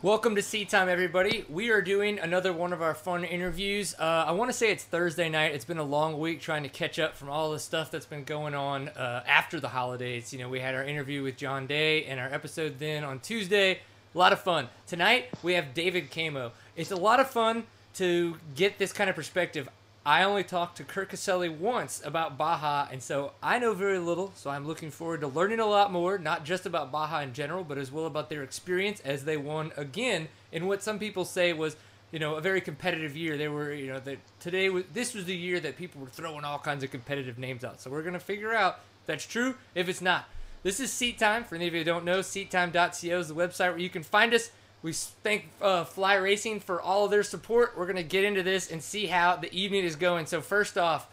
Welcome to Seat Time, everybody. We are doing another one of our fun interviews. Uh, I want to say it's Thursday night. It's been a long week trying to catch up from all the stuff that's been going on uh, after the holidays. You know, we had our interview with John Day and our episode then on Tuesday. A lot of fun. Tonight, we have David Kamo. It's a lot of fun to get this kind of perspective. I only talked to Kurt Caselli once about Baja, and so I know very little. So I'm looking forward to learning a lot more, not just about Baja in general, but as well about their experience as they won again in what some people say was, you know, a very competitive year. They were, you know, that today was this was the year that people were throwing all kinds of competitive names out. So we're gonna figure out if that's true. If it's not, this is Seat Time. For any of you who don't know, SeatTime.co is the website where you can find us. We thank uh, Fly Racing for all of their support. We're going to get into this and see how the evening is going. So, first off,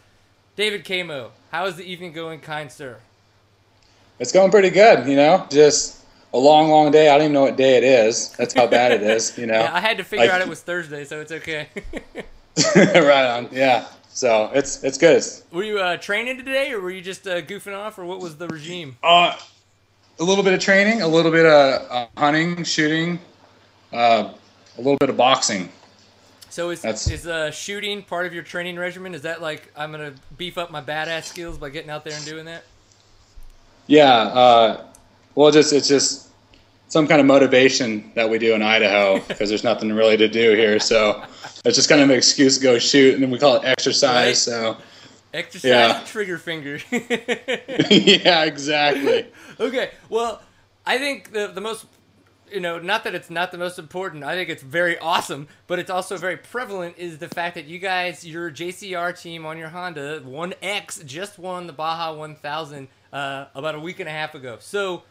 David Kamo, how is the evening going, kind sir? It's going pretty good, you know, just a long, long day. I don't even know what day it is. That's how bad it is, you know. Yeah, I had to figure like, out it was Thursday, so it's okay. right on, yeah. So it's it's good. Were you uh, training today, or were you just uh, goofing off, or what was the regime? Uh, a little bit of training, a little bit of uh, hunting, shooting, uh, a little bit of boxing. So is That's, is uh, shooting part of your training regimen? Is that like I'm gonna beef up my badass skills by getting out there and doing that? Yeah. Uh, well, just it's just some kind of motivation that we do in Idaho because there's nothing really to do here. So it's just kind of an excuse to go shoot, and then we call it exercise. Right. So exercise yeah. trigger finger. yeah, exactly. okay. Well, I think the the most you know, not that it's not the most important. I think it's very awesome, but it's also very prevalent. Is the fact that you guys, your JCR team on your Honda One X, just won the Baja 1000 uh, about a week and a half ago. So,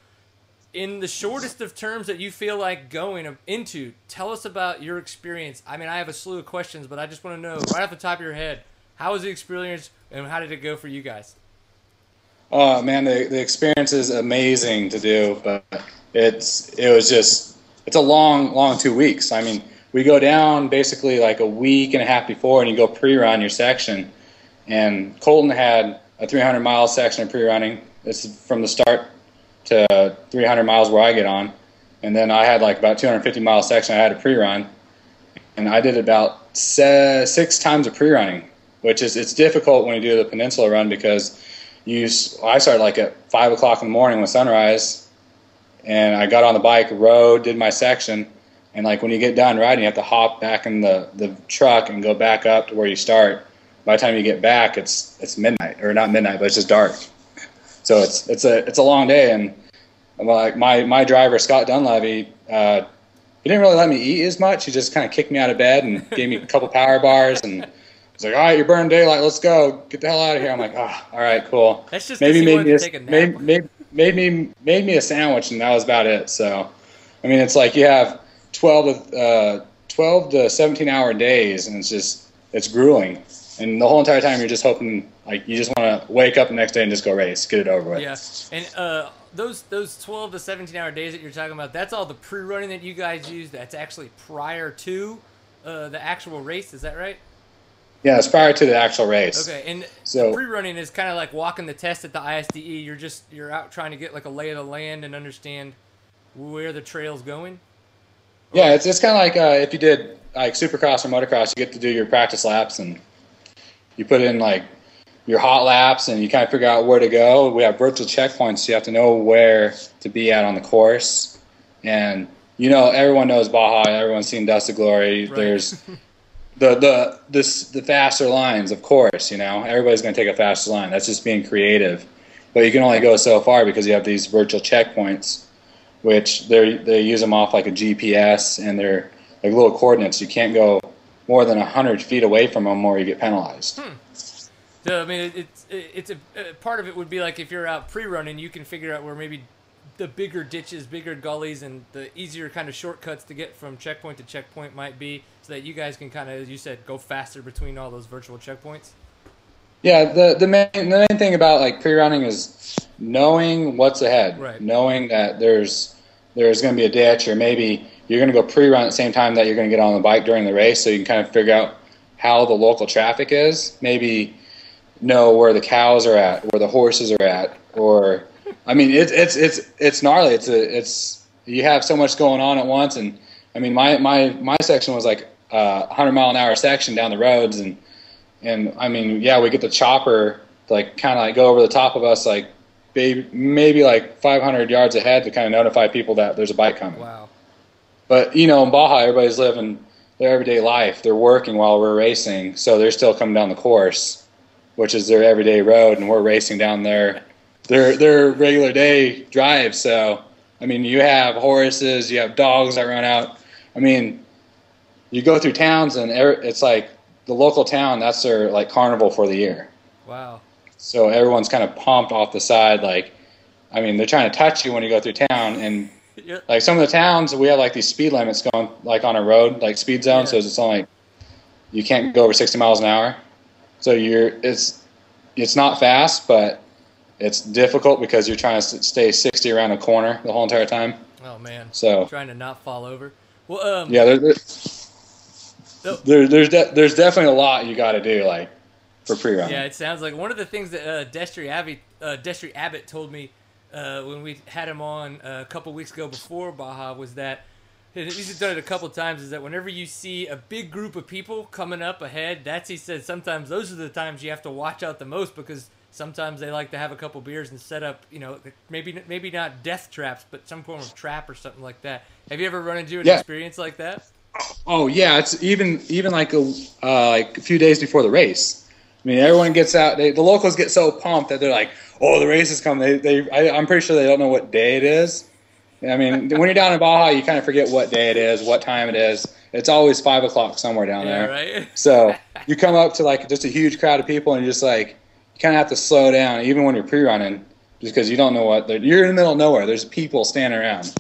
in the shortest of terms that you feel like going into, tell us about your experience. I mean, I have a slew of questions, but I just want to know right off the top of your head, how was the experience and how did it go for you guys? Oh man, the the experience is amazing to do, but it's it was just it's a long long two weeks. I mean, we go down basically like a week and a half before, and you go pre-run your section. And Colton had a 300 mile section of pre-running. It's from the start to 300 miles where I get on, and then I had like about 250 mile section I had to pre-run, and I did about six times of pre-running, which is it's difficult when you do the peninsula run because you I started like at five o'clock in the morning with sunrise and I got on the bike, rode, did my section, and like when you get done riding, you have to hop back in the, the truck and go back up to where you start. By the time you get back, it's it's midnight or not midnight, but it's just dark. So it's it's a it's a long day, and like my my driver Scott Dunleavy, uh, he didn't really let me eat as much. He just kind of kicked me out of bed and gave me a couple power bars and. He's like, all right, you're burning daylight. Let's go. Get the hell out of here. I'm like, oh, all right, cool. That's just maybe maybe, a, maybe, maybe made me made me a sandwich, and that was about it. So, I mean, it's like you have twelve to uh, twelve to seventeen hour days, and it's just it's grueling. And the whole entire time, you're just hoping like you just want to wake up the next day and just go race, get it over with. Yeah, and uh, those those twelve to seventeen hour days that you're talking about, that's all the pre running that you guys use. That's actually prior to uh, the actual race. Is that right? Yeah, it's prior to the actual race. Okay, and so pre-running is kind of like walking the test at the ISDE. You're just you're out trying to get like a lay of the land and understand where the trail's going. Yeah, it's it's kind of like uh, if you did like Supercross or motocross, you get to do your practice laps and you put in like your hot laps and you kind of figure out where to go. We have virtual checkpoints, so you have to know where to be at on the course. And you know, everyone knows Baja. Everyone's seen Dust to Glory. Right. There's the the this the faster lines, of course. You know, everybody's going to take a faster line. That's just being creative. But you can only go so far because you have these virtual checkpoints, which they they use them off like a GPS, and they're like little coordinates. You can't go more than hundred feet away from them, or you get penalized. Hmm. So I mean, it's it's a part of it would be like if you're out pre-running, you can figure out where maybe the bigger ditches, bigger gullies, and the easier kind of shortcuts to get from checkpoint to checkpoint might be, so that you guys can kind of, as you said, go faster between all those virtual checkpoints. Yeah, the the main the main thing about like pre-running is knowing what's ahead, right. knowing that there's there's going to be a ditch, or maybe you're going to go pre-run at the same time that you're going to get on the bike during the race, so you can kind of figure out how the local traffic is. Maybe know where the cows are at, where the horses are at, or I mean, it's it's it's it's gnarly. It's a it's you have so much going on at once, and I mean, my my my section was like a hundred mile an hour section down the roads, and and I mean, yeah, we get the chopper to like kind of like go over the top of us, like maybe maybe like 500 yards ahead to kind of notify people that there's a bike coming. Wow. But you know, in Baja, everybody's living their everyday life. They're working while we're racing, so they're still coming down the course, which is their everyday road, and we're racing down their their their regular day drive. So, I mean, you have horses, you have dogs that run out. I mean, you go through towns, and it's like the local town. That's their like carnival for the year. Wow. So everyone's kind of pumped off the side, like, I mean, they're trying to touch you when you go through town, and like some of the towns, we have like these speed limits going like on a road, like speed zone. Yeah. So it's only like you can't go over 60 miles an hour. So you're it's it's not fast, but it's difficult because you're trying to stay 60 around a corner the whole entire time. Oh man! So trying to not fall over. Well, um, yeah, there, there, there there's de- there's definitely a lot you got to do like for pre-run. Yeah, it sounds like one of the things that uh, Destry Abbott, uh, Destry Abbott told me uh, when we had him on a couple weeks ago before Baja was that he's done it a couple times is that whenever you see a big group of people coming up ahead, that's he said sometimes those are the times you have to watch out the most because sometimes they like to have a couple beers and set up, you know, maybe maybe not death traps, but some form of trap or something like that. Have you ever run into an yeah. experience like that? Oh yeah, it's even even like a uh, like a few days before the race. I mean, everyone gets out. They, the locals get so pumped that they're like, "Oh, the race is coming!" They, they, I, I'm pretty sure they don't know what day it is. I mean, when you're down in Baja, you kind of forget what day it is, what time it is. It's always five o'clock somewhere down yeah, there. Right? so you come up to like just a huge crowd of people, and you're just like, you kind of have to slow down, even when you're pre-running, just because you don't know what you're in the middle of nowhere. There's people standing around.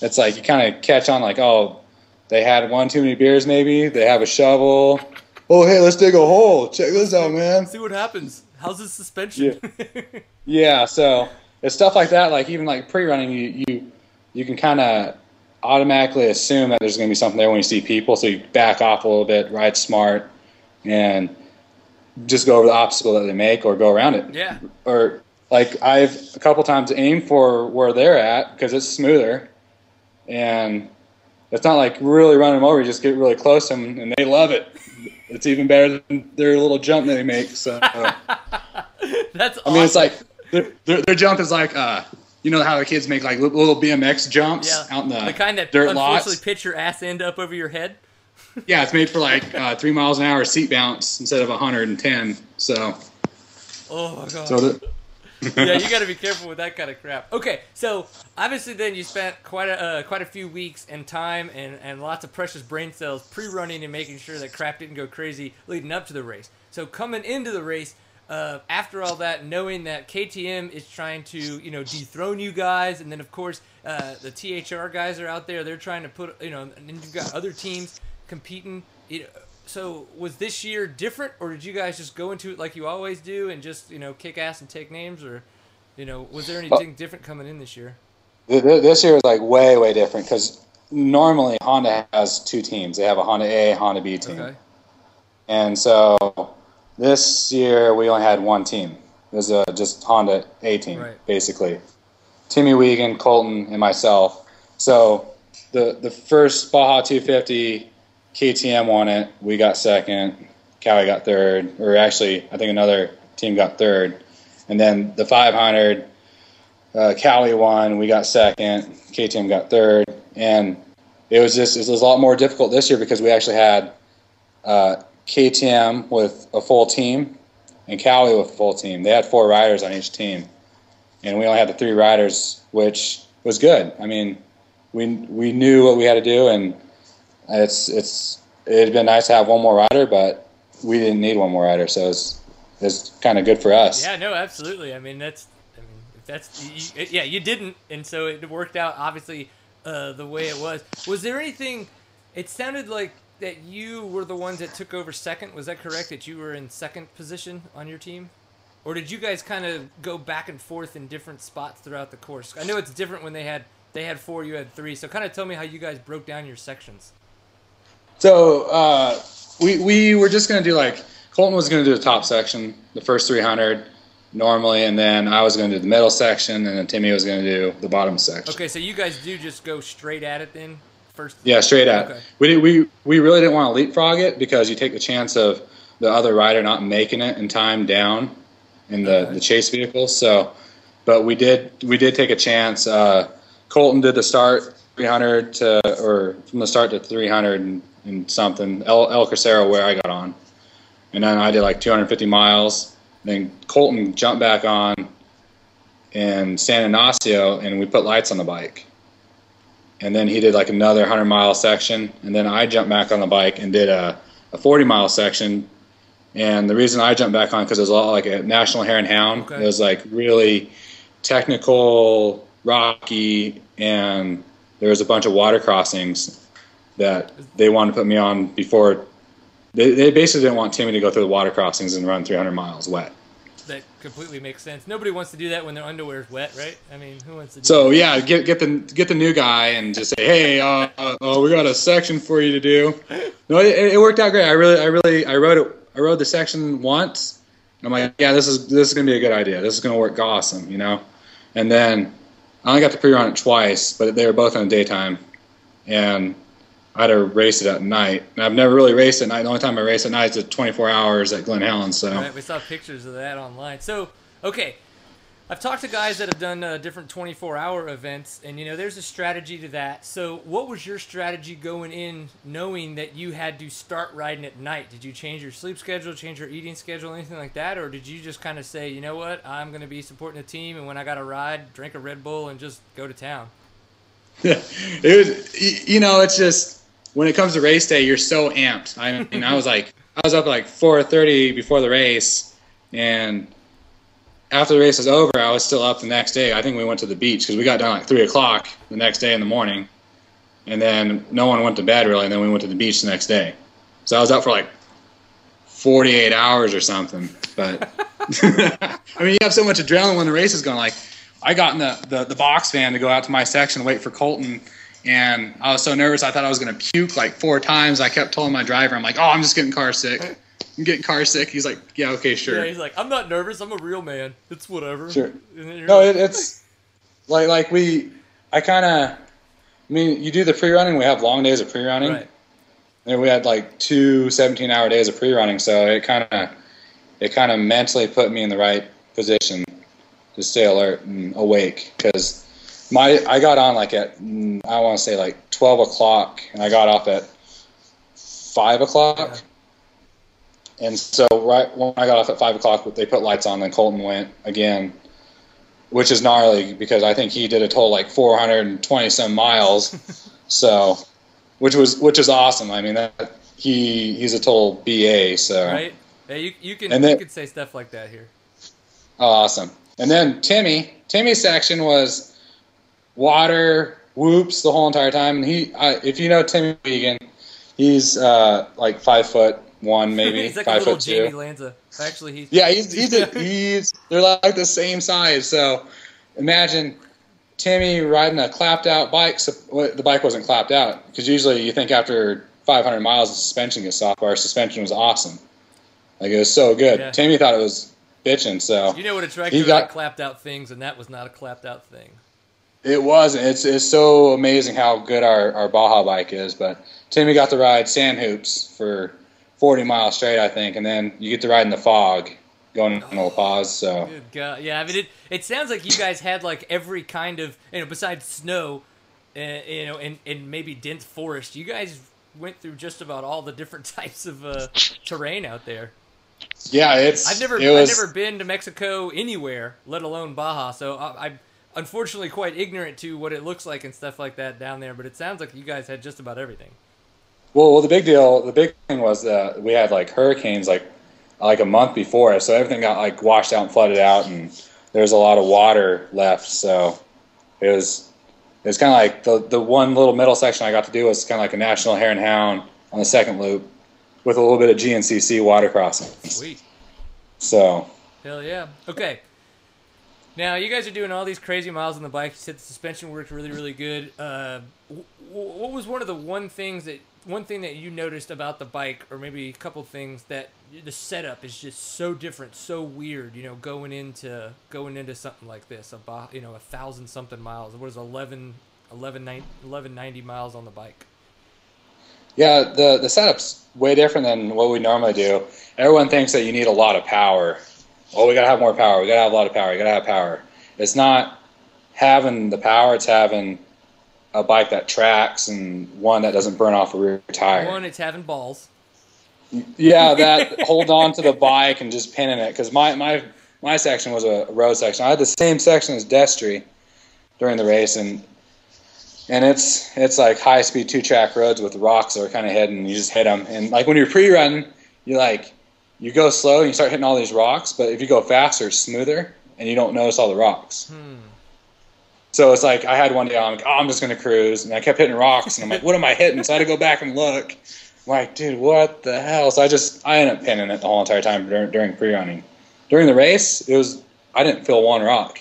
It's like you kind of catch on, like, oh, they had one too many beers, maybe. They have a shovel oh hey, let's dig a hole. Check this out, man. See what happens. How's the suspension? Yeah. yeah. So it's stuff like that. Like even like pre-running, you you you can kind of automatically assume that there's going to be something there when you see people. So you back off a little bit, ride smart, and just go over the obstacle that they make or go around it. Yeah. Or like I've a couple times aimed for where they're at because it's smoother, and it's not like really running them over. You just get really close to them, and they love it. It's even better than their little jump that they make. So that's. I mean, it's like their, their, their, jump is like uh, you know how the kids make like little BMX jumps yeah. out in the, the kind that dirt unfortunately lots. pitch your ass end up over your head. yeah, it's made for like uh, three miles an hour seat bounce instead of 110. So. Oh my god. So the, yeah, you got to be careful with that kind of crap. Okay, so obviously then you spent quite a uh, quite a few weeks and time and, and lots of precious brain cells pre-running and making sure that crap didn't go crazy leading up to the race. So coming into the race, uh, after all that, knowing that KTM is trying to you know dethrone you guys, and then of course uh, the THR guys are out there, they're trying to put you know, and you've got other teams competing. You know, so was this year different, or did you guys just go into it like you always do and just you know kick ass and take names, or you know was there uh, anything different coming in this year? This year was like way way different because normally Honda has two teams. They have a Honda A, Honda B team, okay. and so this year we only had one team. It was a just Honda A team right. basically. Timmy Weigand, Colton, and myself. So the the first Baja 250 KTM won it. We got second. Kawi got third. Or actually, I think another team got third. And then the 500, uh, won. We got second. KTM got third. And it was just it was a lot more difficult this year because we actually had uh, KTM with a full team and Kawi with a full team. They had four riders on each team, and we only had the three riders, which was good. I mean, we we knew what we had to do, and it's it's it'd been nice to have one more rider, but we didn't need one more rider, so it's it's kind of good for us. Yeah, no, absolutely. I mean, that's I mean, if that's you, yeah, you didn't, and so it worked out obviously uh, the way it was. Was there anything? It sounded like that you were the ones that took over second. Was that correct? That you were in second position on your team, or did you guys kind of go back and forth in different spots throughout the course? I know it's different when they had they had four, you had three. So kind of tell me how you guys broke down your sections. So uh, we we were just gonna do like Colton was gonna do the top section, the first 300 normally, and then I was gonna do the middle section, and then Timmy was gonna do the bottom section. Okay, so you guys do just go straight at it then first. Yeah, straight at. Okay. We did, we we really didn't want to leapfrog it because you take the chance of the other rider not making it in time down in the, Okay. the chase vehicle. So, but we did we did take a chance. Uh, Colton did the start 300 to or from the start to 300 and, and something. El, El Crucero where I got on, and then I did like 250 miles. Then Colton jumped back on in San Ignacio, and we put lights on the bike and then he did like another 100 mile section and then i jumped back on the bike and did a, a 40 mile section and the reason i jumped back on because it was a lot like a national hare and hound Okay. it was like really technical rocky and there was a bunch of water crossings that they wanted to put me on before they, they basically didn't want timmy to go through the water crossings and run 300 miles wet That completely makes sense. Nobody wants to do that when their underwear is wet, right? I mean, who wants to do So yeah, get get the get the new guy and just say, hey, uh, uh, uh, we got a section for you to do. No, it, it worked out great. I really, I really, I wrote it. I wrote the section once. I'm like, yeah, this is this is gonna be a good idea. This is gonna work awesome, you know. And then I only got to pre-run it twice, but they were both in the daytime, and I had to race it at night. And I've never really raced at night. The only time I race at night is at 24 hours at Glen Helen. So Right, we saw pictures of that online. So, okay, I've talked to guys that have done uh, different 24-hour events, and you know, there's a strategy to that. So, what was your strategy going in, knowing that you had to start riding at night? Did you change your sleep schedule, change your eating schedule, anything like that, or did you just kind of say, you know what, I'm going to be supporting the team, and when I got a ride, drink a Red Bull and just go to town? it was you know it's just when it comes to race day you're so amped i mean i was like i was up like 4.30 before the race and after the race was over i was still up the next day i think we went to the beach because we got done like 3 o'clock the next day in the morning and then no one went to bed really and then we went to the beach the next day so i was up for like 48 hours or something but i mean you have so much adrenaline when the race is going like I got in the, the, the box van to go out to my section, wait for Colton, and I was so nervous I thought I was going to puke like four times. I kept telling my driver, I'm like, oh, I'm just getting car sick. I'm getting car sick. He's like, yeah, okay, sure. Yeah, he's like, I'm not nervous. I'm a real man. It's whatever. Sure. And then you're No, like, it, it's like like we, I kind of, I mean, you do the pre-running. We have long days of pre-running. right. And we had like two 17 hour days of pre-running, so it kind of it kind of mentally put me in the right position to stay alert and awake because my I got on like at I want to say like 12 o'clock and I got off at five o'clock. Yeah. And so right when I got off at five o'clock, they put lights on. Then Colton went again, which is gnarly because I think he did a total like 420 some miles. so, which was which is awesome. I mean that he he's a total ba. So Right? Yeah, you, you can And then- you can say stuff like that here. Oh, awesome. And then Timmy, Timmy's section was water, whoops the whole entire time. And he, I, if you know Timmy Weigand, he's uh, like five foot one, maybe he's like a five little foot Jamie two. Lanza. Actually, he's Yeah, he's he's, a, he's they're like the same size. So imagine Timmy riding a clapped out bike. So, well, the bike wasn't clapped out because usually you think after 500 miles the suspension gets soft. Our suspension was awesome. Like it was so good. Yeah. Timmy thought it was bitching. So You know what a tractor He got- clapped out things, and that was not a clapped out thing. It wasn't. It's it's so amazing how good our, our Baja bike is. But Timmy got to ride sand whoops for 40 miles straight, I think, and then you get to ride in the fog going into La Paz. So God, yeah. I mean, it it sounds like you guys had like every kind of you know besides snow, uh, you know, and and maybe dense forest. You guys went through just about all the different types of uh, terrain out there. yeah, it's I've never it was, I've never been to Mexico anywhere, let alone Baja. So I, I'm unfortunately quite ignorant to what it looks like and stuff like that down there. But it sounds like you guys had just about everything. Well, well, the big deal, the big thing was that we had like hurricanes like like a month before so everything got like washed out and flooded out, and there was a lot of water left. So it was it was kind of like the the one little middle section I got to do was kind of like a national hare and hound on the second loop with a little bit of GNCC water crossing. Sweet. So Hell yeah. Okay. Now you guys are doing all these crazy miles on the bike. You said the suspension worked really, really good. Uh, what was one of the one things that one thing that you noticed about the bike, or maybe a couple things that the setup is just so different, so weird. You know, going into going into something like this, about you know a thousand something miles. What is 11, 11, 1190 miles on the bike? Yeah, the the setup's way different than what we normally do. Everyone thinks that you need a lot of power. Oh, we gotta have more power. We gotta have a lot of power. We gotta have power. It's not having the power. It's having a bike that tracks and one that doesn't burn off a rear tire. One, it's having balls. Yeah, that hold on to the bike and just pinning it because my my my section was a road section. I had the same section as Destry during the race, and and it's it's like high speed two track roads with rocks that are kind of hidden. And you just hit them, and like when you're pre run, you like you go slow and you start hitting all these rocks, but if you go faster, it's smoother, and you don't notice all the rocks. Hmm. So it's like I had one day I'm like, oh, I'm just gonna cruise, and I kept hitting rocks, and I'm like, what am I hitting? So I had to go back and look. I'm like, dude, what the hell? So I just I ended up pinning it the whole entire time during, during pre-running. During the race, it was I didn't feel one rock.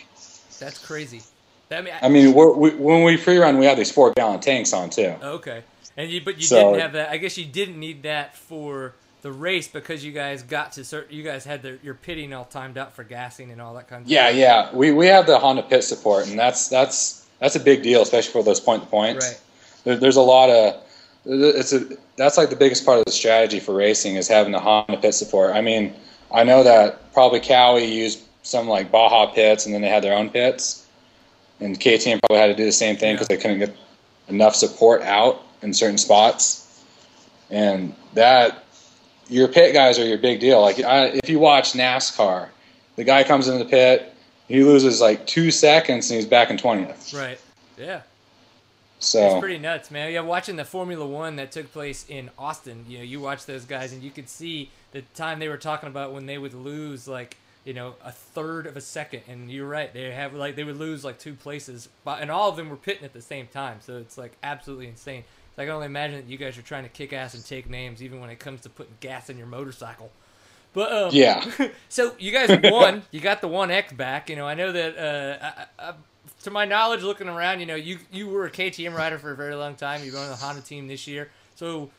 That's crazy. I mean, I mean, we're, we, when we pre-run, we have these four gallon tanks on too. Okay, and you but you So- didn't have that. I guess you didn't need that for the race because you guys got to cert- you guys had the, your pitting all timed out for gassing and all that kind of Yeah, stuff. yeah, we, we have the Honda pit support, and that's that's that's a big deal, especially for those point to points. Right. There, there's a lot of it's a that's like the biggest part of the strategy for racing is having the Honda pit support. I mean, I know that probably Kawi used some like Baja pits, and then they had their own pits, and KTM probably had to do the same thing because Yeah. they couldn't get enough support out in certain spots, and that your pit guys are your big deal. Like I, if you watch NASCAR, the guy comes into the pit, he loses like two seconds, and he's back in twentieth. Right. Yeah. So It's pretty nuts, man. Yeah, watching the Formula One that took place in Austin, you know, you watch those guys and you could see the time they were talking about when they would lose like, you know, a third of a second. And you're right, they have like they would lose like two places, but and all of them were pitting at the same time. So it's like absolutely insane. So I can only imagine that you guys are trying to kick ass and take names, even when it comes to putting gas in your motorcycle. But um, yeah. so you guys won. you got the one X back. You know, I know that. Uh, I, I, to my knowledge, looking around, you know, you you were a KTM rider for a very long time. You've been on the Honda team this year, so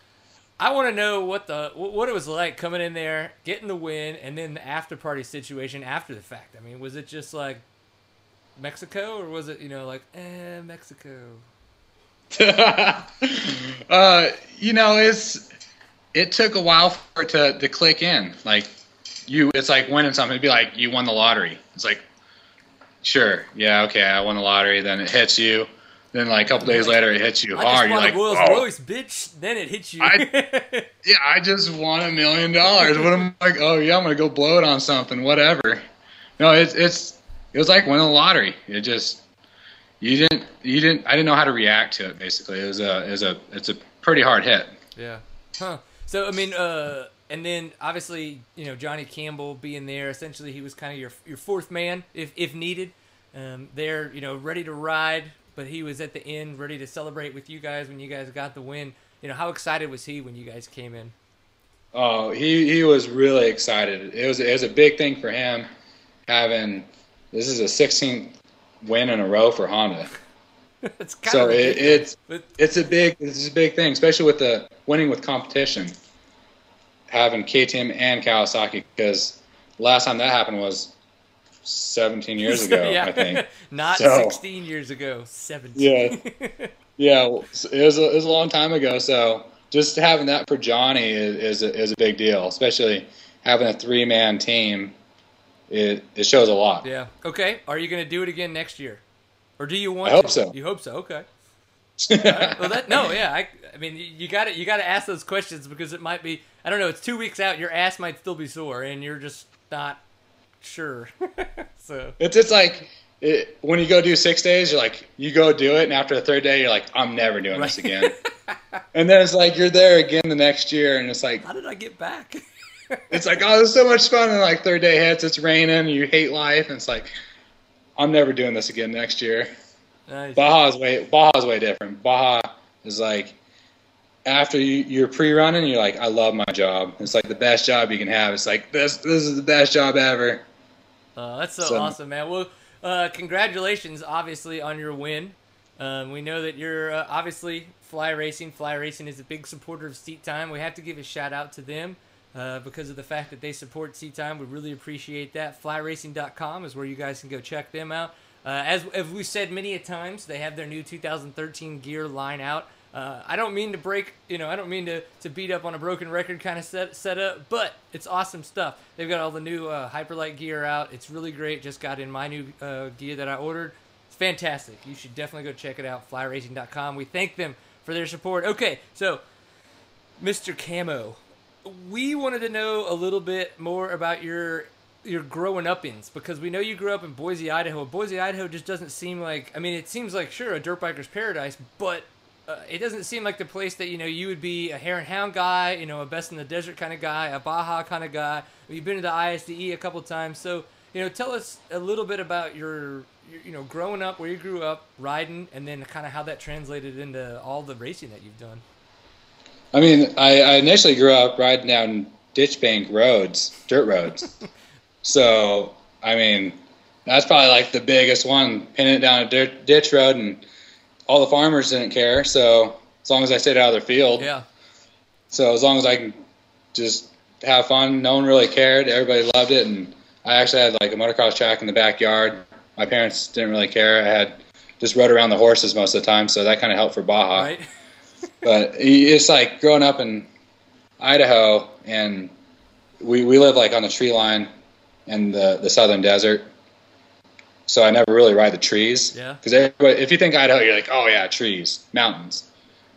I want to know what the what it was like coming in there, getting the win, and then the after party situation after the fact. I mean, was it just like Mexico, or was it you know like eh Mexico? uh, you know, it's it took a while for it to, to click in. Like you, it's like winning something. It'd be like you won the lottery. It's like, sure, yeah, okay, I won the lottery. Then it hits you. Then like a couple days later, it hits you I hard. You're like, a Rolls oh, Royce, bitch. Then it hits you. I- yeah, I just won a million dollars. What am I like? Oh yeah, I'm gonna go blow it on something. Whatever. No, it's it's it was like winning the lottery. It just you didn't you didn't I didn't know how to react to it. Basically, it was a it was a it's a pretty hard hit. Yeah. Huh. So I mean, uh, and then obviously, you know, Johnny Campbell being there, essentially he was kind of your your fourth man if if needed. Um, there, you know, ready to ride, but he was at the end, ready to celebrate with you guys when you guys got the win. You know, how excited was he when you guys came in? Oh, he he was really excited. It was it was a big thing for him having this is a 16th win in a row for Honda. it's kind So of it, it's it's a big it's a big thing, especially with the winning with competition, having KTM and Kawasaki. Because last time that happened was 17 years ago, yeah, I think. not So- 16 years ago, 17. Yeah. Yeah, it was a, it was a long time ago. So just having that for Johnny is is a, is a big deal, especially having a three man team. It it shows a lot. yeah. Okay. Are you going to do it again next year, or do you want? I hope to? so. You hope so. Okay. well, that no, yeah. I, I mean, you got to you got to ask those questions because it might be. I don't know. It's two weeks out. Your ass might still be sore, and you're just not sure. so It's it's like it, when you go do six days, you're like you go do it, and after the third day, you're like I'm never doing this again. and then it's like you're there again the next year, and it's like how did I get back? It's like oh, it was so much fun. And like third day hits, it's raining, you hate life, and it's like I'm never doing this again next year. nice. Baja's way Baja's way different. Baja is like after you, you're pre-running, you're like, I love my job. It's like the best job you can have. It's like this this is the best job ever. Uh, that's so, So- awesome, man. Well, uh, congratulations, obviously, on your win. Um, we know that you're uh, obviously Fly Racing. Fly Racing is a big supporter of Seat Time. We have to give a shout out to them uh, because of the fact that they support Seat Time. We really appreciate that. FlyRacing.com is where you guys can go check them out. Uh, as, as we've said many a times, they have their new 2013 gear line out. Uh, I don't mean to break, you know, I don't mean to, to beat up on a broken record kind of set setup, but it's awesome stuff. They've got all the new uh, Hyperlight gear out. It's really great. Just got in my new uh, gear that I ordered. It's fantastic. You should definitely go check it out. FlyRacing.com. We thank them for their support. Okay, so Mr. Kamo, we wanted to know a little bit more about your your growing up ins because we know you grew up in Boise, Idaho. Boise, Idaho just doesn't seem like I mean, it seems like sure a dirt biker's paradise, but uh, it doesn't seem like the place that you know you would be a hare and hound guy, you know, a best in the desert kind of guy, a Baja kind of guy. You've been to the ISDE a couple times, so you know, tell us a little bit about your, your you know growing up, where you grew up, riding, and then kind of how that translated into all the racing that you've done. I mean, I, I initially grew up riding down ditch bank roads, dirt roads. so I mean, that's probably like the biggest one, pinning it down a dirt, ditch road and all the farmers didn't care. So as long as I stayed out of their field, Yeah. so as long as I can just have fun, no one really cared. Everybody loved it, and I actually had like a motocross track in the backyard. My parents didn't really care. I had just rode around the horses most of the time, so that kind of helped for Baja. Right. But it's like growing up in Idaho, and we we live like on the tree line in the the southern desert. So I never really ride the trees. Yeah. Because if you think Idaho, you're like, oh yeah, trees, mountains.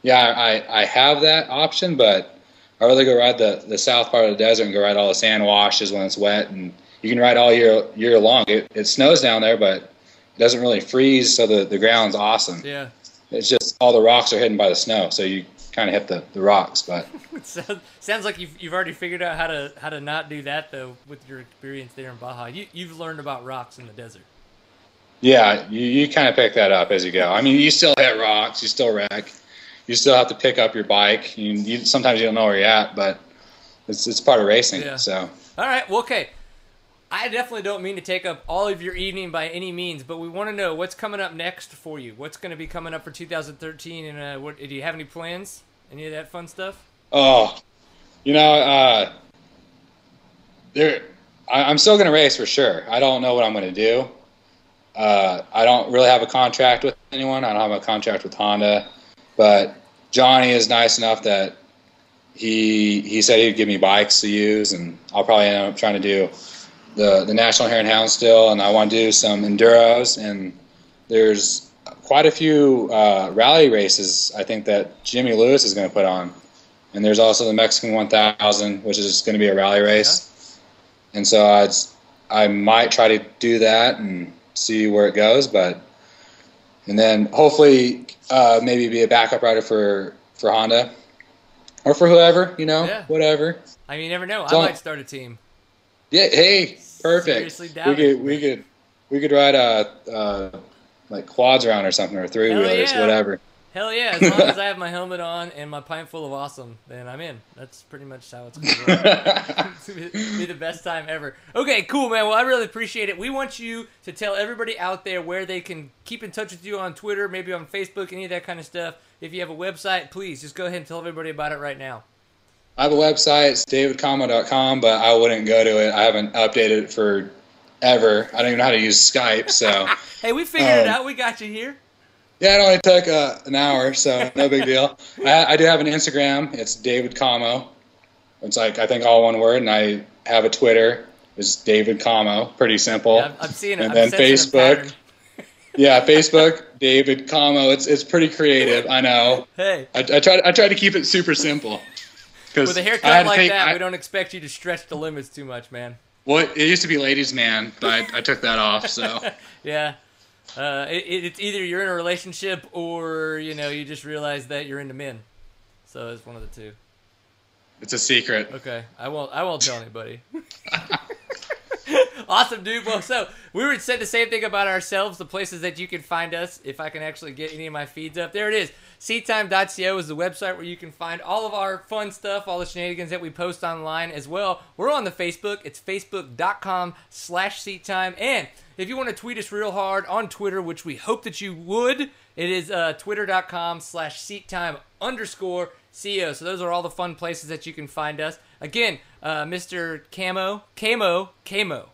Yeah, I I have that option, but I rather go ride the the south part of the desert and go ride all the sand washes when it's wet, and you can ride all year year long. It, it snows down there, but it doesn't really freeze, so the the ground's awesome. Yeah. It's just all the rocks are hidden by the snow, so you kind of hit the, the rocks. But sounds, sounds like you've, you've already figured out how to how to not do that though with your experience there in Baja. You you've learned about rocks in the desert. yeah, you, you kind of pick that up as you go. I mean, you still hit rocks, you still wreck, you still have to pick up your bike. You, you sometimes you don't know where you're at, but it's it's part of racing. Yeah. So All right. Well, okay. I definitely don't mean to take up all of your evening by any means, but we want to know what's coming up next for you. What's going to be coming up for 2013, and uh, what, do you have any plans? Any of that fun stuff? oh, you know, uh, there I, I'm still gonna race for sure. I don't know what I'm gonna do. Uh, I don't really have a contract with anyone. I don't have a contract with Honda, but Johnny is nice enough that he he said he'd give me bikes to use, and I'll probably end up trying to do the the National Hare and Hound still, and I want to do some enduros, and there's quite a few uh, rally races I think that Jimmy Lewis is going to put on, and there's also the Mexican 1000, which is going to be a rally race, and so I'd, I might try to do that and see where it goes, but and then hopefully uh, maybe be a backup rider for for Honda or for whoever, you know, Yeah. whatever. I mean, you never know. I Don't- might start a team. Yeah, hey, perfect. We could we could we could ride a uh, like quads around or something or three wheelers, yeah. whatever. Hell yeah! As long as I have my helmet on and my pint full of awesome, then I'm in. That's pretty much how it's going to. It's gonna be be the best time ever. Okay, cool, man. Well, I really appreciate it. We want you to tell everybody out there where they can keep in touch with you on Twitter, maybe on Facebook, any of that kind of stuff. If you have a website, please just go ahead and tell everybody about it right now. I have a website, it's davidkamo.com, but I wouldn't go to it. I haven't updated it for ever. I don't even know how to use Skype, so Hey, we figured it Um, out. We got you here. yeah, it only took uh, an hour, so no big deal. I, I do have an Instagram. It's David Kamo. It's like I think all one word, and I have a Twitter. It's David Kamo. Pretty simple. Yeah, I'm, I'm seeing it. and I'm then Facebook. Yeah, Facebook, David Kamo. It's it's pretty creative. I know. Hey, I, I try I try to keep it super simple. With a haircut like that, we don't expect you to stretch the limits too much, man. Well, it used to be ladies' man, but I, I took that off. So Yeah. Uh, it- it's either you're in a relationship or you know you just realize that you're into men. So it's one of the two. it's a secret. Okay, I won't. I won't tell anybody. awesome, dude. Well, so we would say the same thing about ourselves, the places that you can find us. If I can actually get any of my feeds up, there it is. Seattime.co is the website where you can find all of our fun stuff, all the shenanigans that we post online as well. We're on the Facebook. It's facebook.com slash seattime. And if you want to tweet us real hard on Twitter, which we hope that you would, it is uh, twitter.com slash seattime underscore CO. So those are all the fun places that you can find us. Again, uh, Mr. Kamo, Camo, Camo.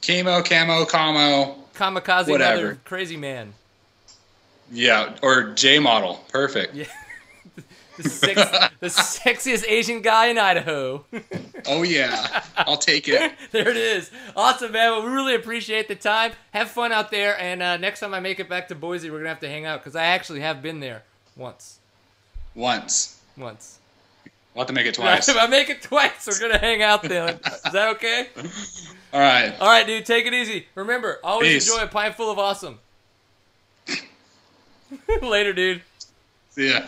Camo, camo, camo. Kamikaze Whatever. Crazy Man. Yeah, or J model. Perfect. Yeah. the, sex, the sexiest Asian guy in Idaho. Oh yeah, I'll take it. there it is. Awesome, man. Well, we really appreciate the time. Have fun out there. And uh, next time I make it back to Boise, we're going to have to hang out because I actually have been there once. Once. Once. We'll have to make it twice. if I make it twice, we're going to hang out then. Is that okay? All right. All right, dude. Take it easy. Remember, always Peace. enjoy a pint full of awesome. Later, dude. See ya.